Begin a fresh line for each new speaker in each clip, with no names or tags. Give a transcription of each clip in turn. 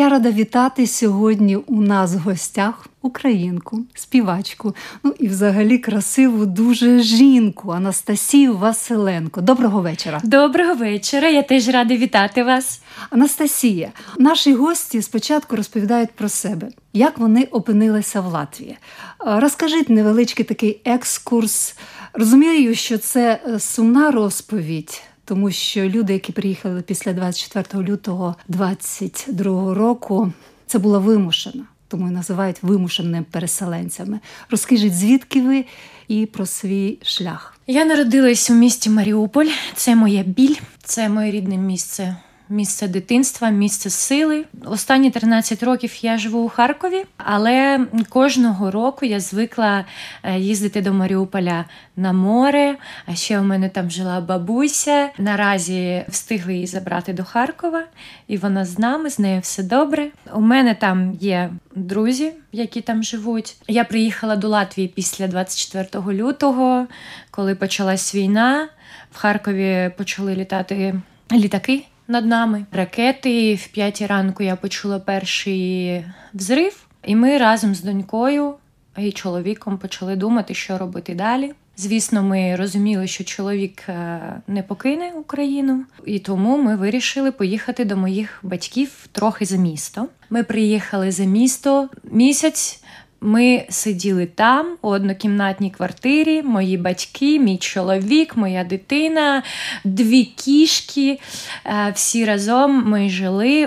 Я рада вітати сьогодні у нас в гостях українку, співачку, ну і взагалі красиву дуже жінку Анастасію Василенко. Доброго вечора.
Доброго вечора. Я теж рада вітати вас.
Анастасія, наші гості спочатку розповідають про себе, як вони опинилися в Латвії. Розкажіть невеличкий такий екскурс. Розумію, що це е, сумна розповідь тому що люди, які приїхали після 24 лютого 22 року, це була вимушена, тому і називають вимушеними переселенцями. Розкажіть, звідки ви і про свій шлях?
Я народилась у місті Маріуполь. Це моя біль, це моє рідне місце місце дитинства, місце сили. Останні 13 років я живу у Харкові, але кожного року я звикла е, їздити до Маріуполя на море. А ще у мене там жила бабуся. Наразі встигли її забрати до Харкова, і вона з нами, з нею все добре. У мене там є друзі, які там живуть. Я приїхала до Латвії після 24 лютого, коли почалась війна. В Харкові почали літати літаки над нами. Ракети в п'ятій ранку я почула перший взрив, і ми разом з донькою і чоловіком почали думати, що робити далі. Звісно, ми розуміли, що чоловік е, не покине Україну, і тому ми вирішили поїхати до моїх батьків трохи за місто. Ми приїхали за місто місяць. Ми сиділи там у однокімнатній квартирі, мої батьки, мій чоловік, моя дитина, дві кішки. Е, всі разом ми жили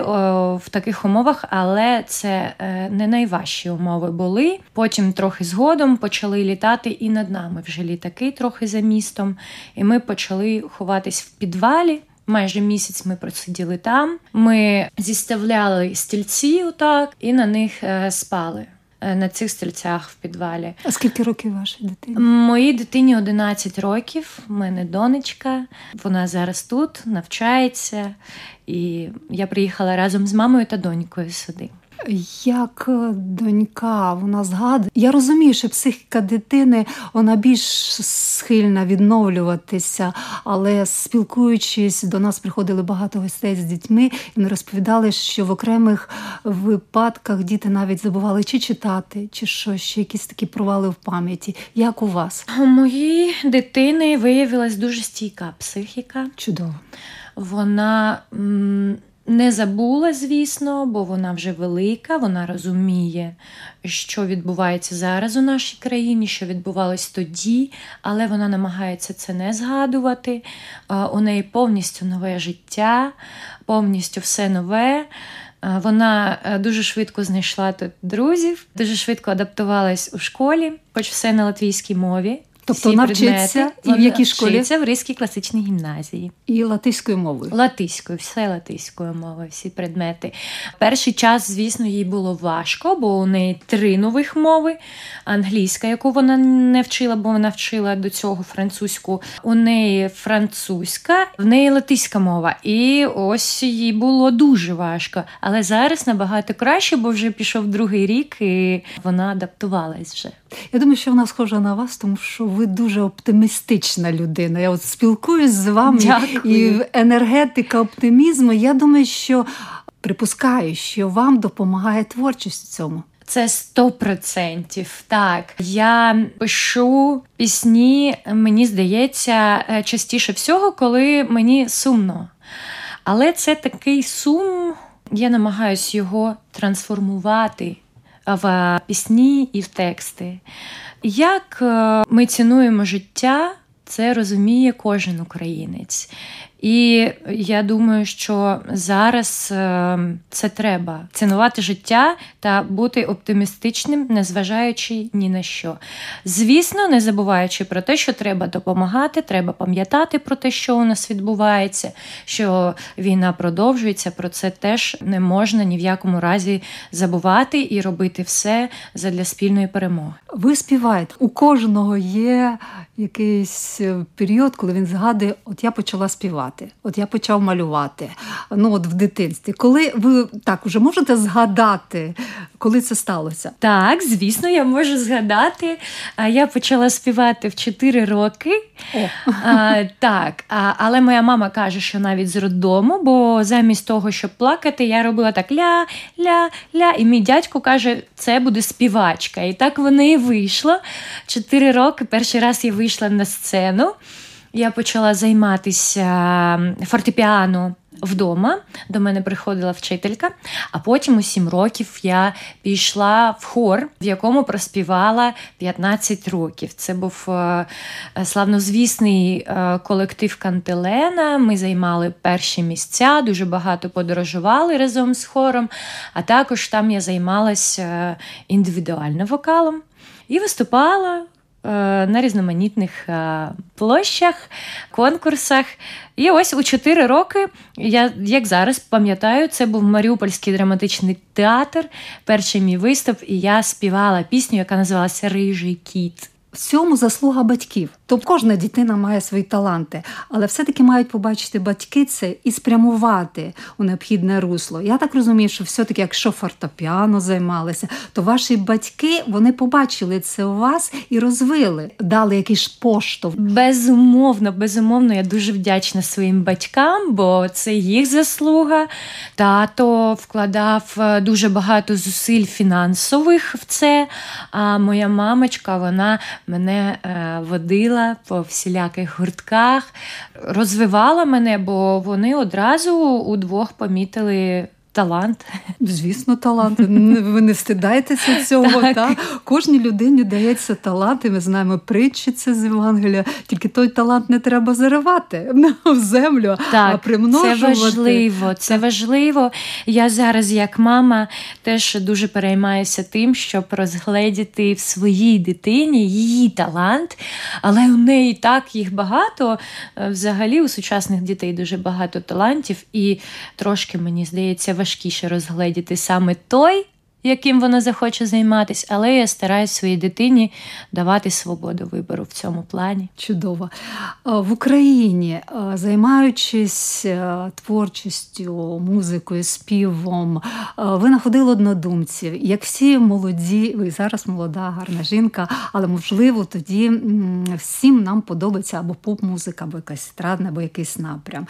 в таких умовах, але це е, не найважчі умови були. Потім трохи згодом почали літати і над нами вже літаки трохи за містом. І ми почали ховатись в підвалі. Майже місяць ми просиділи там. Ми зіставляли стільці, отак, і на них е, спали. Е, на цих стільцях в підвалі.
А скільки років вашій дитині?
Моїй дитині 11 років. У мене донечка. Вона зараз тут навчається, і я приїхала разом з мамою та донькою сюди.
Як е, донька вона згадує, я розумію, що психіка дитини вона більш схильна відновлюватися, але спілкуючись, до нас приходили багато гостей з дітьми, і вони розповідали, що в окремих випадках діти навіть забували чи читати, чи що ще якісь такі провали в пам'яті. Як у вас?
У моїй дитини виявилась дуже стійка психіка.
Чудово.
Вона. М- не забула, звісно, бо вона вже велика, вона розуміє, що відбувається зараз у нашій країні, що відбувалось тоді, але вона намагається це не згадувати. У неї повністю нове життя, повністю все нове. Вона е, дуже швидко знайшла тут друзів, дуже швидко адаптувалась у школі, хоч все на латвійській мові.
Тобто вона вчиться і в якій школі?
Вчиться в Ризькій класичній гімназії.
І латиською мовою.
Латиською, все латиською мовою, всі предмети. Перший час, звісно, їй було важко, бо у неї три нових мови: англійська, яку вона не вчила, бо вона вчила до цього французьку. У неї французька, в неї латиська мова. І ось їй було дуже важко. Але зараз набагато краще, бо вже пішов другий рік, і вона адаптувалась вже.
Я думаю, що вона схожа на вас, тому що ви дуже оптимістична людина. Я от спілкуюсь з вами
Дякую.
і енергетика оптимізму. Я думаю, що припускаю, що вам допомагає творчість у цьому.
Це сто процентів. Так, я пишу пісні, мені здається, е, частіше всього, коли мені сумно. Але це такий сум, я намагаюся його трансформувати в пісні і в тексти. Як е, ми цінуємо життя, це розуміє кожен українець. І я думаю, що зараз е, це треба цінувати життя та бути оптимістичним, незважаючи ні на що. Звісно, не забуваючи про те, що треба допомагати, треба пам'ятати про те, що у нас відбувається, що війна продовжується. Про це теж не можна ні в якому разі забувати і робити все задля спільної перемоги.
Ви співаєте у кожного є якийсь е, період, коли він згадує, от я почала співати, от я почав малювати. Ну от в дитинстві. Коли ви так уже можете згадати, коли це сталося?
Так, звісно, я можу згадати. Я почала співати в 4 роки.
О.
А, Так, а, але моя мама каже, що навіть з роддому, бо замість того, щоб плакати, я робила так ля-ля-ля. І мій дядько каже, це буде співачка. І так воно і вийшло. Чотири роки перший раз я вийшла на сцену. Я почала займатися фортепіано вдома. До мене приходила вчителька, а потім у сім років я пішла в хор, в якому проспівала 15 років. Це був е, славнозвісний е, колектив Кантелена. Ми займали перші місця, дуже багато подорожували разом з хором, а також там я займалася е, індивідуальним вокалом і виступала. На різноманітних площах, конкурсах. І ось у 4 роки, я як зараз пам'ятаю, це був Маріупольський драматичний театр, перший мій виступ, і я співала пісню, яка називалася Рижий кіт.
В цьому заслуга батьків. Тобто кожна дитина має свої таланти, але все-таки мають побачити батьки це і спрямувати у необхідне русло. Я так розумію, що все-таки, якщо фортепіано займалися, то ваші батьки вони побачили це у вас і розвили, дали якийсь поштовх.
Безумовно, безумовно, я дуже вдячна своїм батькам, бо це їх заслуга. Тато вкладав е, дуже багато зусиль фінансових в це. А моя мамочка, вона мене е, водила по всіляких гуртках, розвивала мене, бо вони одразу удвох помітили талант.
Звісно, талант. Ви не встидаєтеся цього. Так. Та? Кожній людині дається талант, і ми знаємо притчі це з Євангелія. Тільки той талант не треба заривати в землю,
так,
а примножувати.
Це важливо. Це важливо. Я зараз, як мама, теж дуже переймаюся тим, щоб розгледіти в своїй дитині її талант, але у неї так їх багато. Взагалі у сучасних дітей дуже багато талантів, і трошки мені здається, важкіше розгледіти саме той, яким вона захоче займатися, але я стараюсь своїй дитині давати свободу вибору в цьому плані.
Чудово. В Україні, займаючись творчістю, музикою, співом, ви знаходили однодумців, як всі молоді, ви зараз молода, гарна жінка, але можливо тоді всім нам подобається або поп-музика, або якась страдна, або якийсь напрям.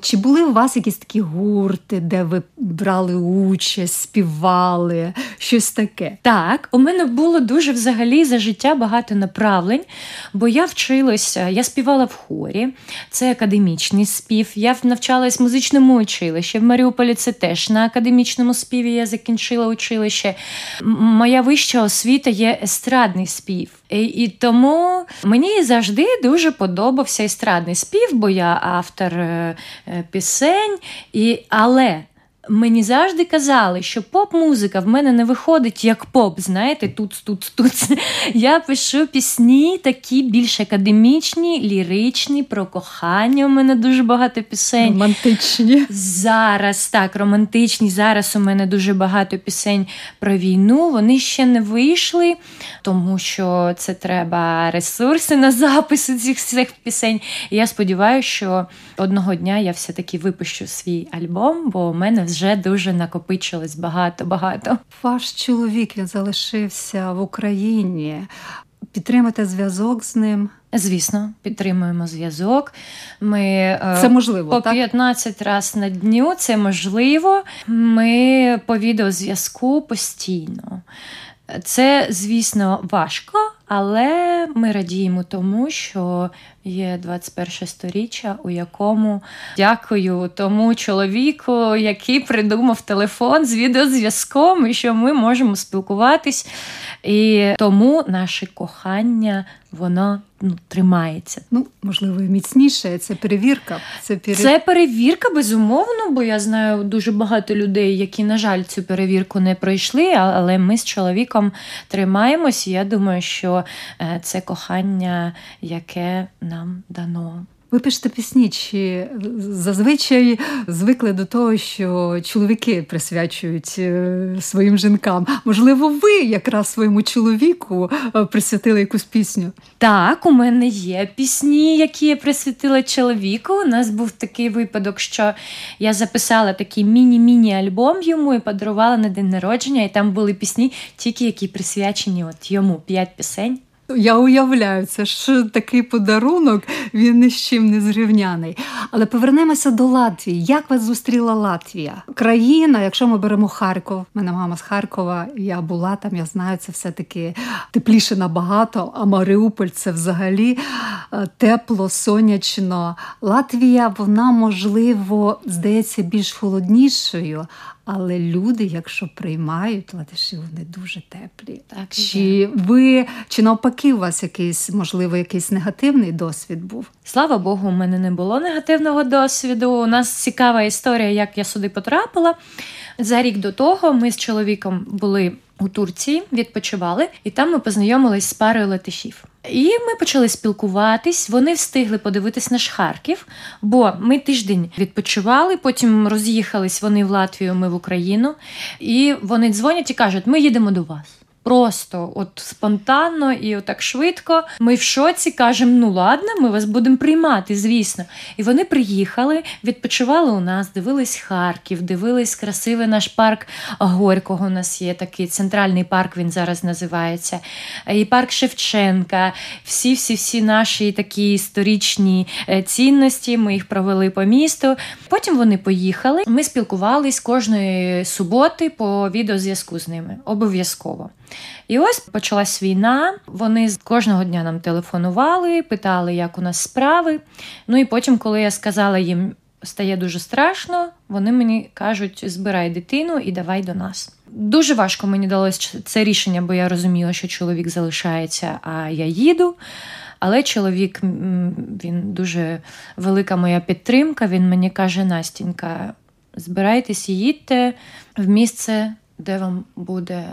Чи були у вас якісь такі гурти, де ви брали участь, співали? Щось таке.
Так, у мене було дуже взагалі за життя багато направлень, бо я вчилася, я співала в хорі, це академічний спів. Я навчалась в музичному училищі. В Маріуполі це теж на академічному співі я закінчила училище. Моя вища освіта є естрадний спів. І, і тому мені завжди дуже подобався естрадний спів, бо я автор е, е, пісень. І, Але Мені завжди казали, що поп-музика в мене не виходить як поп, знаєте, тут, тут, тут. Я пишу пісні такі більш академічні, ліричні, про кохання. У мене дуже багато пісень.
Романтичні.
Зараз так, романтичні. Зараз у мене дуже багато пісень про війну. Вони ще не вийшли, тому що це треба ресурси на запис цих всіх пісень. І я сподіваюся, що одного дня я все-таки випущу свій альбом, бо у мене вже вже дуже накопичилось багато-багато.
Ваш чоловік він залишився в Україні. підтримати зв'язок з ним.
Звісно, підтримуємо зв'язок. Ми е,
Це можливо
по
так?
15 разів на дню. Це можливо. Ми по відеозв'язку постійно. Це, звісно, важко, але ми радіємо тому, що є 21 сторіччя, у якому дякую тому чоловіку, який придумав телефон з відеозв'язком, і що ми можемо спілкуватись. І тому наше кохання воно ну, тримається.
Ну, можливо, і міцніше. Це перевірка. Це, пере...
Це перевірка, безумовно, бо я знаю дуже багато людей, які, на жаль, цю перевірку не пройшли, але ми з чоловіком тримаємось. І я думаю, що е, це кохання, яке нам дано.
Ви пишете пісні, чи зазвичай звикли до того, що чоловіки присвячують е, своїм жінкам. Можливо, ви якраз своєму чоловіку е, присвятили якусь пісню?
Так, у мене є пісні, які я присвятила чоловіку. У нас був такий випадок, що я записала такий міні-міні альбом йому і подарувала на день народження, і там були пісні, тільки які присвячені от йому п'ять пісень.
Я уявляю, це ж такий подарунок, він ні з чим не зрівняний. Але повернемося до Латвії. Як вас зустріла Латвія? Країна, якщо ми беремо Харков, мене мама з Харкова, я була там, я знаю, це все-таки тепліше набагато, а Маріуполь це взагалі е, тепло, сонячно. Латвія, вона, можливо, здається, більш холоднішою. Але люди, якщо приймають латиші, вони дуже теплі.
Так,
Чи ви чи навпаки у вас якийсь, можливо, якийсь негативний досвід був?
Слава Богу, у мене не було негативного досвіду. У нас цікава історія, як я сюди потрапила. За рік до того ми з чоловіком були у Турції, відпочивали, і там ми познайомились з парою латишів. І ми почали спілкуватись. Вони встигли подивитись наш Харків, бо ми тиждень відпочивали. Потім роз'їхались вони в Латвію, ми в Україну, і вони дзвонять і кажуть: ми їдемо до вас. Просто от спонтанно і отак швидко. Ми в шоці кажемо: ну ладно, ми вас будемо приймати, звісно. І вони приїхали, відпочивали у нас, дивились Харків, дивились красивий наш парк Горького. У нас є такий центральний парк, він зараз називається. І парк Шевченка. Всі-всі-всі наші такі історичні е, цінності. Ми їх провели по місту. Потім вони поїхали. Ми спілкувались кожної суботи по відеозв'язку з ними. Обов'язково. І ось почалась війна. Вони кожного дня нам телефонували, питали, як у нас справи. Ну і потім, коли я сказала їм, стає дуже страшно, вони мені кажуть: збирай дитину і давай до нас. Дуже важко мені далося це рішення, бо я розуміла, що чоловік залишається, а я їду. Але чоловік він дуже велика моя підтримка. Він мені каже: Настінька, збирайтесь їдьте в місце, де вам буде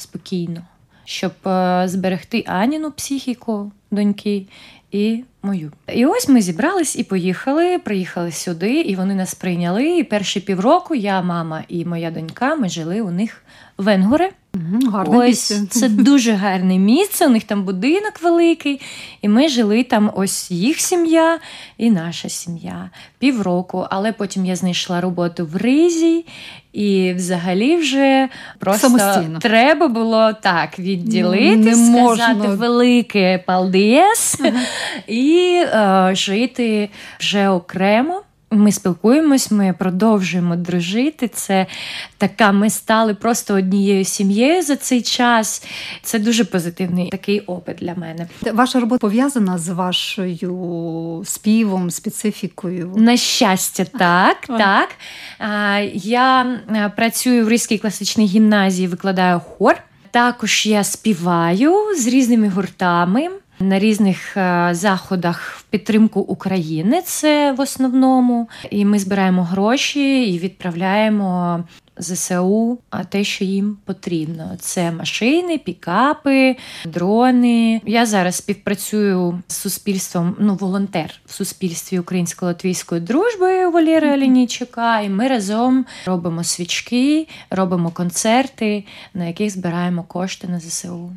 спокійно, щоб е, зберегти Аніну психіку доньки і мою. І ось ми зібрались і поїхали. Приїхали сюди, і вони нас прийняли. І перші півроку я, мама і моя донька, ми жили у них в Енгоре.
Гарне
ось
місце.
це дуже гарне місце. У них там будинок великий, і ми жили там. Ось їх сім'я і наша сім'я півроку. Але потім я знайшла роботу в Ризі, і взагалі вже просто
Самостійно.
треба було так відділитись,
Не
сказати
можна.
велике палдієс і е, жити вже окремо. Ми спілкуємось, ми продовжуємо дружити. Це така, ми стали просто однією сім'єю за цей час. Це дуже позитивний такий опит для мене.
Ваша робота пов'язана з вашою співом, специфікою.
На щастя, так. так. Я е, працюю в Ризькій класичній гімназії, викладаю хор. Також я співаю з різними гуртами. На різних е, заходах в підтримку України це в основному. І ми збираємо гроші і відправляємо ЗСУ а те, що їм потрібно. Це машини, пікапи, дрони. Я зараз співпрацюю з суспільством, ну волонтер в суспільстві українсько-латвійської дружби Валєри Олінійчука. І ми разом робимо свічки, робимо концерти, на яких збираємо кошти на ЗСУ.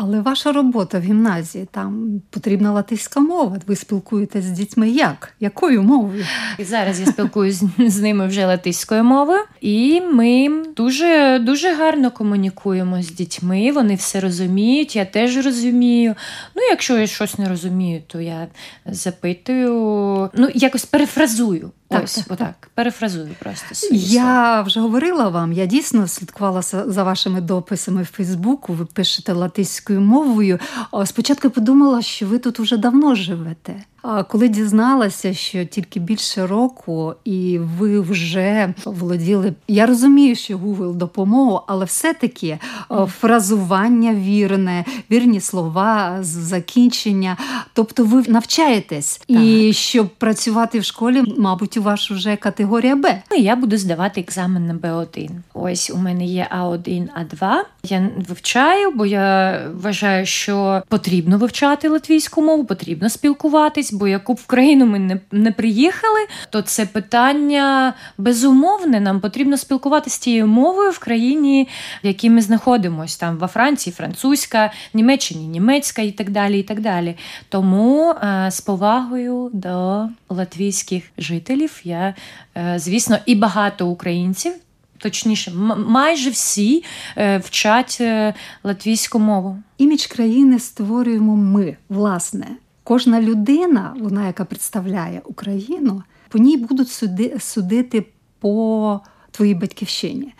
Але ваша робота в гімназії там потрібна латиська мова. Ви спілкуєтесь з дітьми як? Якою мовою?
І зараз я спілкуюся з ними вже латиською мовою, і ми дуже дуже гарно комунікуємо з дітьми. Вони все розуміють. Я теж розумію. Ну, якщо я щось не розумію, то я запитую, ну якось перефразую. Так, Ось, так, отак. Так. Перефразую просто. Свої
я вже говорила вам, я дійсно слідкувала за вашими дописами в Фейсбуку. Ви пишете латиською мовою. Спочатку подумала, що ви тут уже давно живете. Коли дізналася, що тільки більше року, і ви вже володіли, я розумію, що Google допомогу, але все-таки фразування вірне, вірні слова, закінчення. Тобто ви навчаєтесь, так. і щоб працювати в школі, мабуть, у вас вже категорія Б.
Ну, я буду здавати екзамен на Б1. Ось у мене є А1, А2. Я вивчаю, бо я вважаю, що потрібно вивчати латвійську мову, потрібно спілкуватись бо яку б в країну ми не, не приїхали, то це питання безумовне. Нам потрібно спілкуватися тією мовою в країні, в якій ми знаходимося. Там во Франції, французька, Німеччині, німецька і так далі. і так далі. Тому е, з повагою до латвійських жителів я, е, звісно, і багато українців. Точніше, майже всі е, вчать е, латвійську мову.
Імідж країни створюємо ми, власне. Кожна людина, вона, яка представляє Україну, по ній будуть суди, судити по твоїй батьківщині.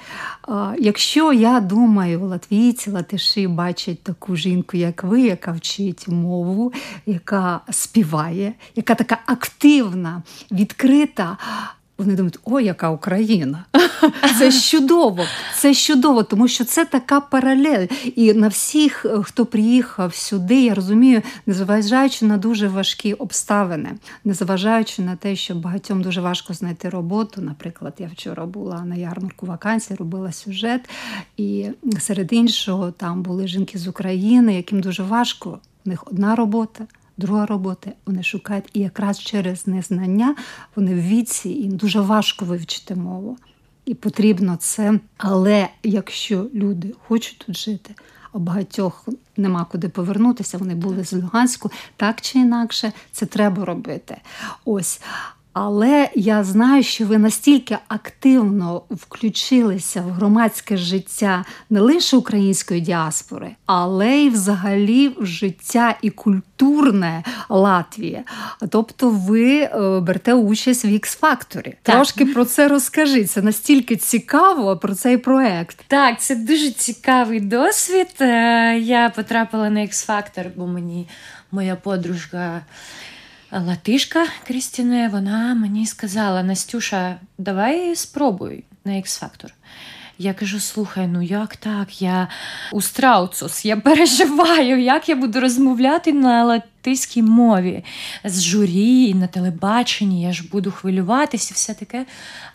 Якщо я думаю, латвійці, латиші бачать таку жінку, як ви, яка вчить мову, яка співає, яка така активна, відкрита, вони думають, о, яка Україна! Це чудово, це чудово, тому що це така паралель. І на всіх, е, хто приїхав сюди, я розумію, незважаючи на дуже важкі обставини, незважаючи на те, що багатьом дуже важко знайти роботу. Наприклад, я вчора була на ярмарку вакансій, робила сюжет, і серед іншого там були жінки з України, яким дуже важко. У них одна робота, друга робота. Вони шукають і якраз через незнання вони в віці, їм дуже важко вивчити мову. І потрібно це. Але якщо люди хочуть тут жити, а багатьох нема куди повернутися, вони були з Луганську, так чи інакше, це треба робити. Ось. Але я знаю, що ви настільки активно включилися в громадське життя не лише української діаспори, але й взагалі в життя і культурне Латвії. Тобто, ви е, берете участь в X-Factor. Трошки про це розкажіть. Це настільки цікаво про цей проект.
Так, це дуже цікавий досвід. Е, я потрапила на X-Factor, бо мені моя подружка. Латишка Крістіне, вона мені сказала: Настюша, давай спробуй на X-Factor. Я кажу: слухай, ну як так? Я у Страуцус, я переживаю, як я буду розмовляти на латиській мові з журі, на телебаченні, я ж буду хвилюватися все таке.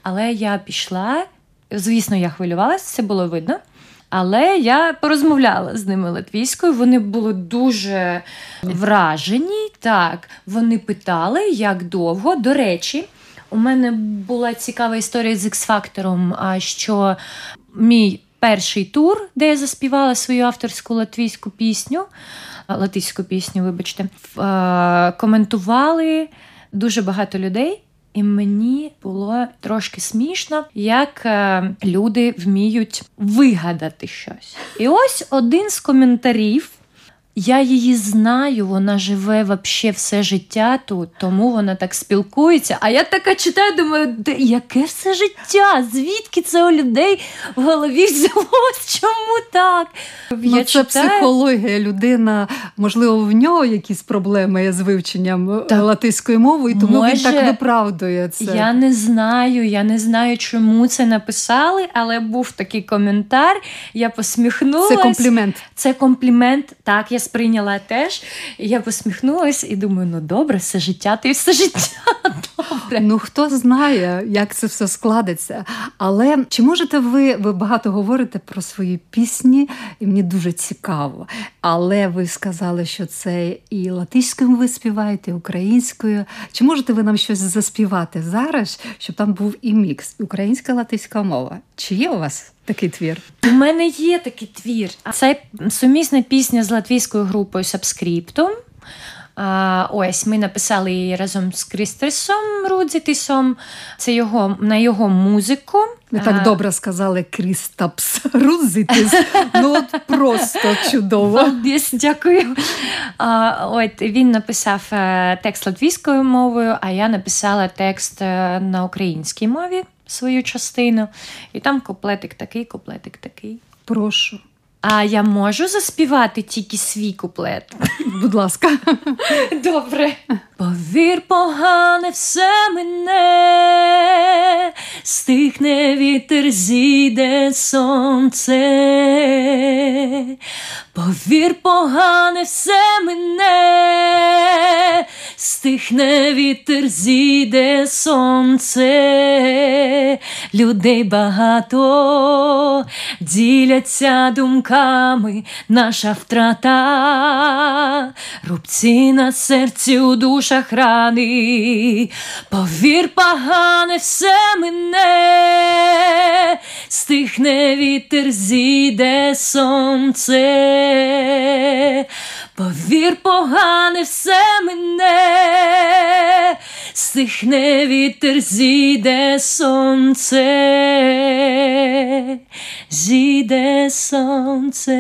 Але я пішла, звісно, я хвилювалася, це було видно. Але я порозмовляла з ними латвійською. Вони були дуже вражені. Так, вони питали, як довго. До речі, у мене була цікава історія з X-фактором, що мій перший тур, де я заспівала свою авторську латвійську пісню, латиську пісню, вибачте, коментували дуже багато людей. І мені було трошки смішно, як е, люди вміють вигадати щось. І ось один з коментарів я її знаю, вона живе вообще все життя тут, тому вона так спілкується. А я така читаю, думаю, де яке все життя? Звідки це у людей в голові взялось? Чому так?
Ну, я Це читаю... психологія. Людина, можливо, в нього якісь проблеми з вивченням е, так. латиської мови, і тому Може, він так виправдує це.
Я не знаю, я не знаю, чому це написали, але був такий коментар. Я посміхнулася.
Це комплімент.
Це комплімент. Так, я сприйняла теж. І Я посміхнулася і думаю, ну добре, все життя, ти все життя. добре.
Ну хто знає, як це все складеться. Але чи можете ви, ви багато говорите про свої пісні, і мені дуже цікаво. Але ви сказали, що це і латиською ви співаєте, і українською. Чи можете ви нам щось заспівати зараз, щоб там був і мікс? Українська латиська мова? Чи є у вас? такий твір?
У мене є такий твір. Це сумісна пісня з латвійською групою Сабскриптум. А, Ось ми написали її разом з Крістерсом Рудзітисом. Це його на його музику.
Ви так добре сказали Крістапс Рудзитис. Ну от просто чудово.
Дякую. А, От він написав е, текст латвійською мовою, а я написала текст е, на українській мові свою частину. І там куплетик такий, куплетик такий.
Прошу.
А я можу заспівати тільки свій куплет.
Будь ласка.
Добре. Повір, погане все мене, стихне вітер, зійде сонце. Повір, погане все мене, стихне вітер, зійде сонце, людей багато діляться думками, наша втрата, рубці на серці у душах рани, повір, погане все мене, стихне вітер, зійде сонце. Повір, погане все мене, стихне вітер, зійде сонце, зійде сонце.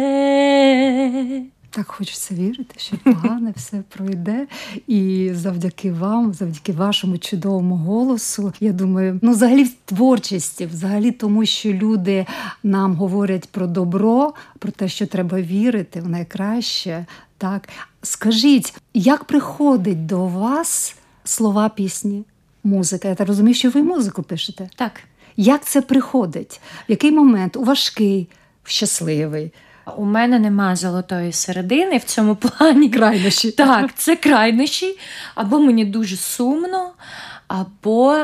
Так хочеться вірити, що погане все пройде. І завдяки вам, завдяки вашому чудовому голосу, я думаю, ну взагалі в творчості, взагалі тому, що люди нам говорять про добро, про те, що треба вірити в найкраще. Так, скажіть, як приходить до вас слова пісні, музика? Я так розумію, що ви музику пишете.
Так.
Як це приходить? В який момент? У важкий, в щасливий?
У мене нема золотої середини в цьому плані.
Крайнощі.
Так, це крайнощі. Або мені дуже сумно, або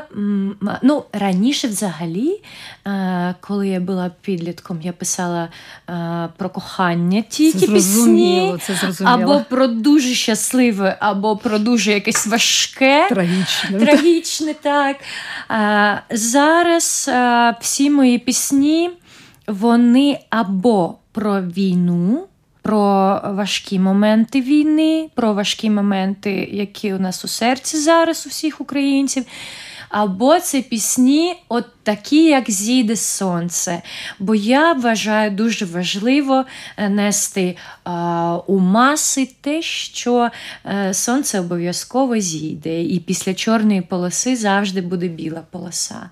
ну, раніше взагалі, е, коли я була підлітком, я писала е, про кохання тільки
це
пісні,
це зрозуміло.
або про дуже щасливе, або про дуже якесь важке,
трагічне.
Трагічне, так. Е, зараз всі мої пісні, вони або про війну, про важкі моменти війни, про важкі моменти, які у нас у серці зараз, у всіх українців. Або це пісні, от такі, як зійде сонце. Бо я вважаю дуже важливо е, нести а, у маси те, що а, е, сонце обов'язково зійде, і після чорної полоси завжди буде біла полоса.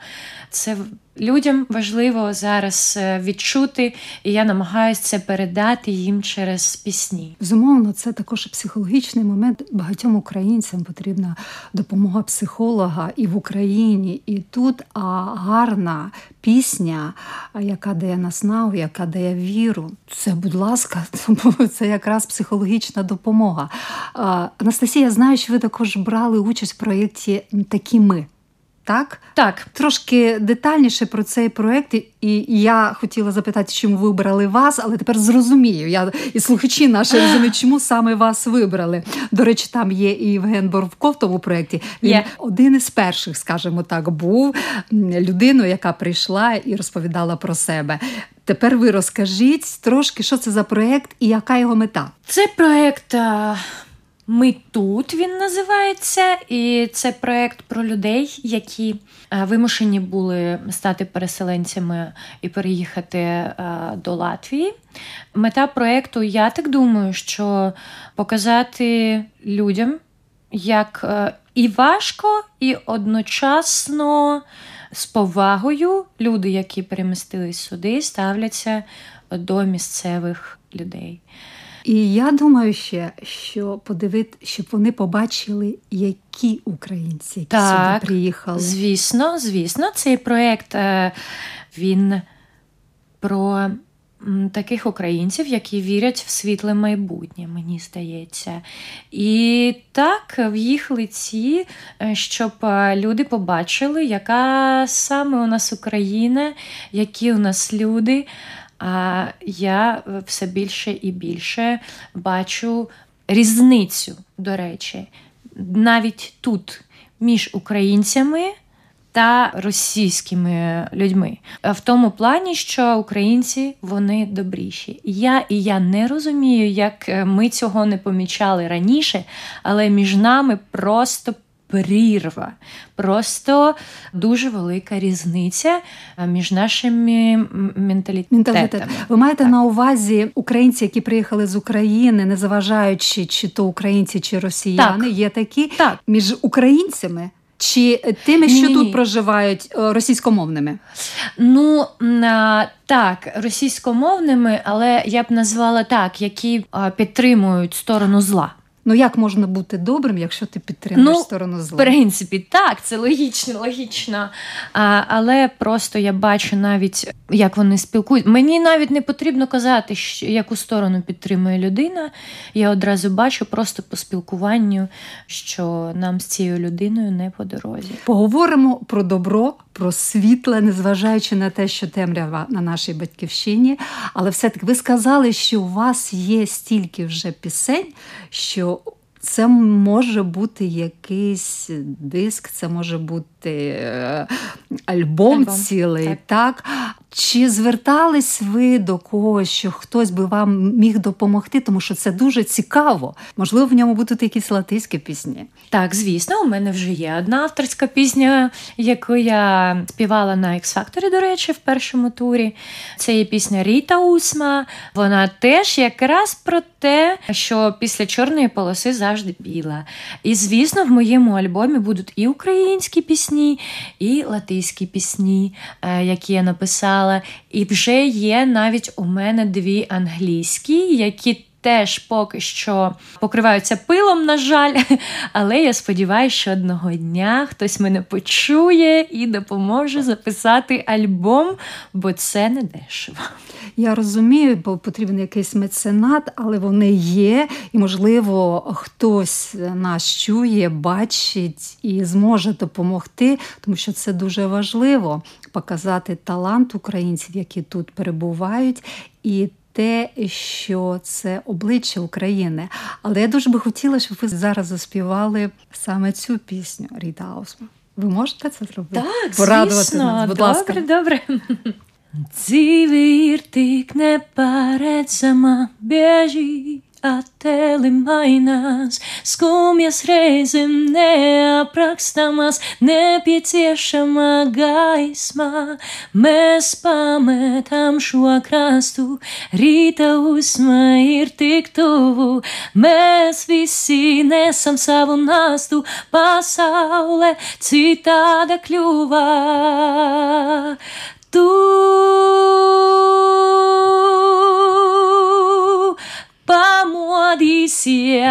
Це людям важливо зараз е, відчути, і я намагаюся це передати їм через пісні.
Безумовно, це також психологічний момент. Багатьом українцям потрібна допомога психолога і в Україні, і тут а гарна пісня, яка дає наснагу, яка дає віру. Це, будь ласка, це якраз психологічна допомога. Анастасія, знаю, що ви також брали участь в проєкті Такі ми. Так,
так,
трошки детальніше про цей проект, і я хотіла запитати, чому вибрали вас, але тепер зрозумію. Я і слухачі наші розуміють, чому саме вас вибрали. До речі, там є і Євген Боровко в тому проєкті. Він yeah. один із перших, скажімо так, був людиною, яка прийшла і розповідала про себе. Тепер ви розкажіть трошки, що це за проєкт і яка його мета.
Це проєкт ми тут він називається, і це проєкт про людей, які е, вимушені були стати переселенцями і переїхати е, до Латвії. Мета проєкту, я так думаю, що показати людям, як е, і важко, і одночасно з повагою люди, які перемістились сюди, ставляться до місцевих людей.
І я думаю ще, що подивити, щоб вони побачили, які українці які так, сюди приїхали.
Звісно, звісно, цей проєкт е, він про таких українців, які вірять в світле майбутнє, мені здається. І так, в їх лиці, е, щоб е, люди побачили, яка саме у нас Україна, які у нас люди. А я все більше і більше бачу різницю, до речі, навіть тут між українцями та російськими людьми. В тому плані, що українці вони добріші. Я і я не розумію, як ми цього не помічали раніше, але між нами просто прірва. Просто дуже велика різниця між нашими менталітетами. Менталітет.
Ви маєте так. на увазі українці, які приїхали з України, не заважаючи, чи то українці, чи росіяни, так. є такі так. між українцями. Чи тими, що Ні. тут проживають е, російськомовними?
Ну так, російськомовними, але я б назвала так, які підтримують сторону зла.
Ну як можна бути добрим, якщо ти підтримуєш ну, сторону зла?
В принципі, так, це логічно, логічно. А, Але просто я бачу навіть, як вони спілкують. Мені навіть не потрібно казати, що, яку сторону підтримує людина. Я одразу бачу просто по спілкуванню, що нам з цією людиною не по дорозі.
Поговоримо про добро, про світле, незважаючи на те, що темрява на нашій батьківщині. Але все-таки ви сказали, що у вас є стільки вже пісень, що це може бути якийсь диск, це може бути е, альбом, альбом. цілий. Так. так. Чи звертались ви до когось, що хтось би вам міг допомогти, тому що це дуже цікаво. Можливо, в ньому будуть якісь латиські пісні?
Так, звісно, у мене вже є одна авторська пісня, яку я співала на X-Factor, до речі, в першому турі. Це є пісня Ріта Усма. Вона теж якраз про те, що після чорної полоси завжди біла. І, звісно, в моєму альбомі будуть і українські пісні, і латиські пісні, е, які я написала. І вже є навіть у мене дві англійські, які теж поки що покриваються пилом, на жаль. Але я сподіваюся, що одного дня хтось мене почує і допоможе записати альбом, бо це не дешево.
Я розумію, бо потрібен якийсь меценат, але вони є, і, можливо, хтось нас чує, бачить і зможе допомогти, тому що це дуже важливо показати талант українців, які тут перебувають. і те, що це обличчя України. Але я дуже би хотіла, щоб ви зараз заспівали саме цю пісню Ріта Аусма. Ви можете це зробити?
Так, Порадувати звісно. нас, будь ласка. Добре, добре. Dzīve ir tik сама bieži Attēli mainās, skumjas reizēm neaprakstāmās, nepieciešamā gaismā. Mēs pametam šo krastu, rīta uzma ir tik tuvu. Mēs visi nesam savu nastu, pasaule citāda kļuva. Tu pamodīsies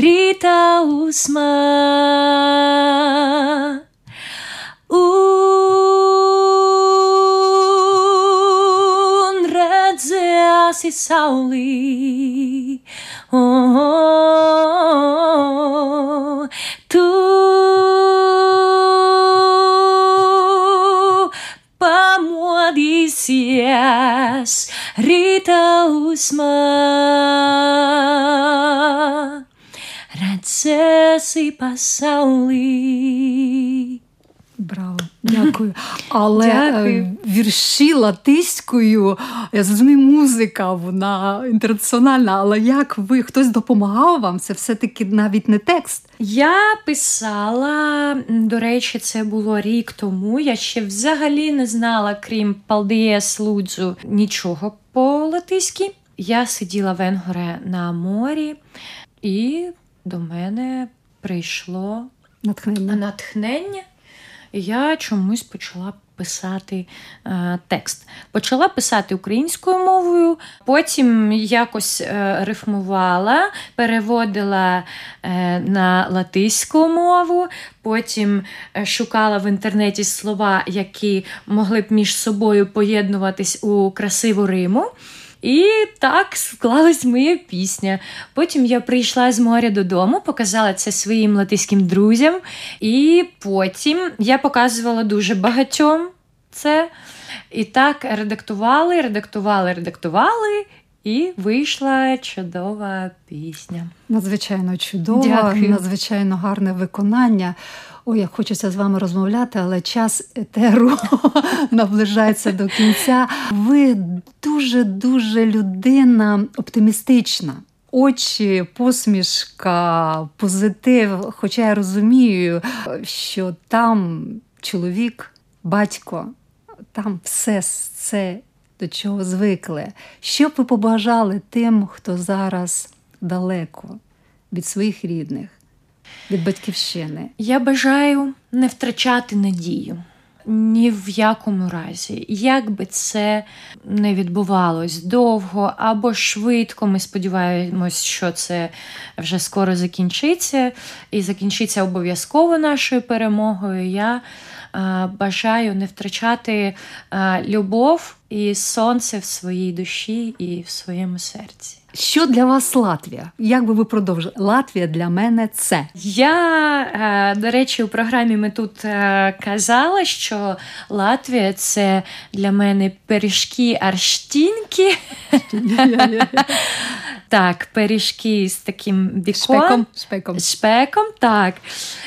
rīta uzmā. Un redzēsi saulī. Oh, oh, oh, tu pamodīsies rīta uzmā. Redzēsi pasaulī.
Браво, дякую. Але дякую. вірші латиською, я зрозумію, музика, вона інтернаціональна. Але як ви хтось допомагав вам? Це все-таки навіть не текст.
Я писала, до речі, це було рік тому. Я ще взагалі не знала, крім Палдієс Лудзу, нічого по-латиськи. Я сиділа в Енгоре на морі, і до мене прийшло
натхнення.
натхнення. І я чомусь почала писати е, текст. Почала писати українською мовою, потім якось е, рифмувала, переводила е, на латиську мову, потім е, шукала в інтернеті слова, які могли б між собою поєднуватись у красиву Риму. І так склалась моя пісня. Потім я прийшла з моря додому, показала це своїм латиським друзям, і потім я показувала дуже багатьом це. І так редактували, редактували, редактували. І вийшла чудова пісня.
Надзвичайно чудова,
Дякую.
надзвичайно гарне виконання. Ой, як хочеться з вами розмовляти, але час етеру наближається до кінця. Ви дуже дуже людина оптимістична. Очі, посмішка, позитив. Хоча я розумію, що там чоловік, батько, там все це до чого звикли. Що б ви побажали тим, хто зараз далеко від своїх рідних, від батьківщини?
Я бажаю не втрачати надію. Ні в якому разі, як би це не відбувалось довго або швидко, ми сподіваємось, що це вже скоро закінчиться, і закінчиться обов'язково нашою перемогою. Я а, бажаю не втрачати а, любов і сонце в своїй душі і в своєму серці.
Що для вас Латвія? Як би ви продовжили? Латвія для мене це.
Я, е, до речі, у програмі ми тут е, казали, що Латвія це для мене пиріжки арштінки. Так, пиріжки з таким бікон.
Шпеком. Шпеком.
Шпеком, так.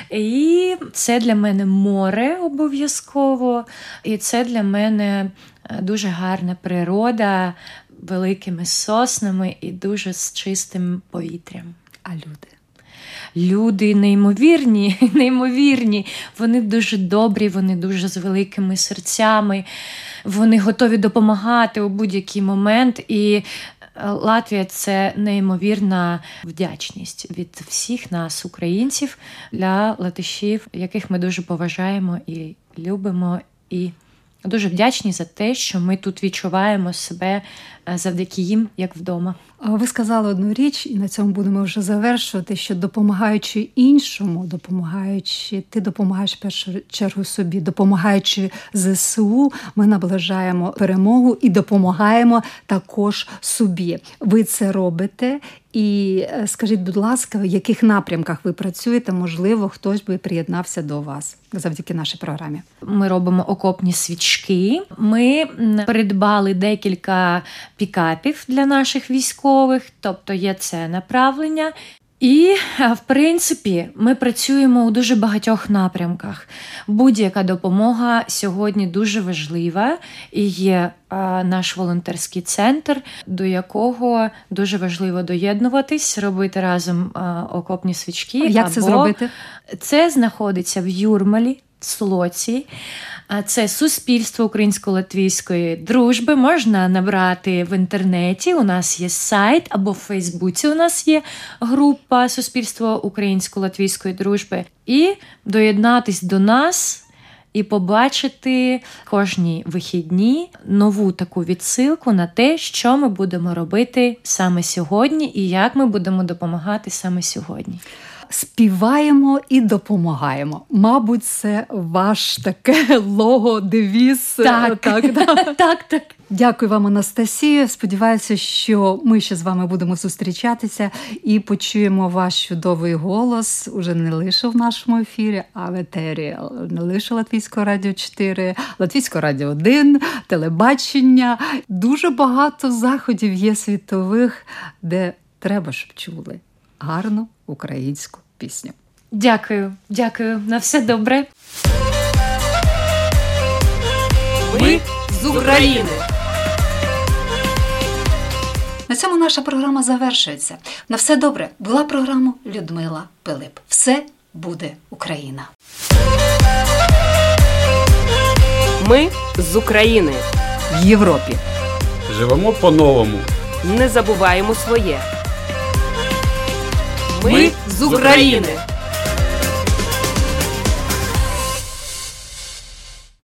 І це для мене море обов'язково. І це для мене е, дуже гарна природа, великими соснами і дуже з чистим повітрям.
А люди.
Люди неймовірні, неймовірні. Вони дуже добрі, вони дуже з великими серцями, вони готові допомагати у будь-який момент. І е, Латвія це неймовірна вдячність від всіх нас, українців, для латишів, яких ми дуже поважаємо і любимо. І дуже вдячні за те, що ми тут відчуваємо себе завдяки їм, як вдома.
Ви сказали одну річ, і на цьому будемо вже завершувати, що допомагаючи іншому, допомагаючи, ти допомагаєш в першу чергу собі, допомагаючи ЗСУ, ми наближаємо перемогу і допомагаємо також собі. Ви це робите. І е, скажіть, будь ласка, в яких напрямках ви працюєте? Можливо, хтось би приєднався до вас завдяки нашій програмі.
Ми робимо окопні свічки. Ми придбали декілька пікапів для наших військових, тобто є це направлення. І, е, в принципі, ми працюємо у дуже багатьох напрямках. Будь-яка допомога сьогодні дуже важлива і є е, наш волонтерський центр, до якого дуже важливо доєднуватись, робити разом е, окопні свічки.
Як це зробити?
це знаходиться в Юрмалі, Слоці. Це суспільство українсько-латвійської дружби. Можна набрати в інтернеті. У нас є сайт або в Фейсбуці. У нас є група Суспільство українсько-латвійської дружби. І доєднатись до нас. І побачити кожні вихідні нову таку відсилку на те, що ми будемо робити саме сьогодні, і як ми будемо допомагати саме сьогодні.
Співаємо і допомагаємо. Мабуть, це ваш таке лого, девіз.
Так,
так, да.
так, так.
Дякую вам, Анастасія. Сподіваюся, що ми ще з вами будемо зустрічатися і почуємо ваш чудовий голос уже не лише в нашому ефірі, а в етері не лише Латвійського радіо 4, Латвійського радіо 1, телебачення. Дуже багато заходів є світових, де треба, щоб чули гарну українську пісню.
Дякую, дякую. На все добре.
Ми з України.
На цьому наша програма завершується. На все добре. Була програма Людмила Пилип. Все буде Україна.
Ми з України.
В Європі.
Живемо по-новому.
Не забуваємо своє. Ми з України.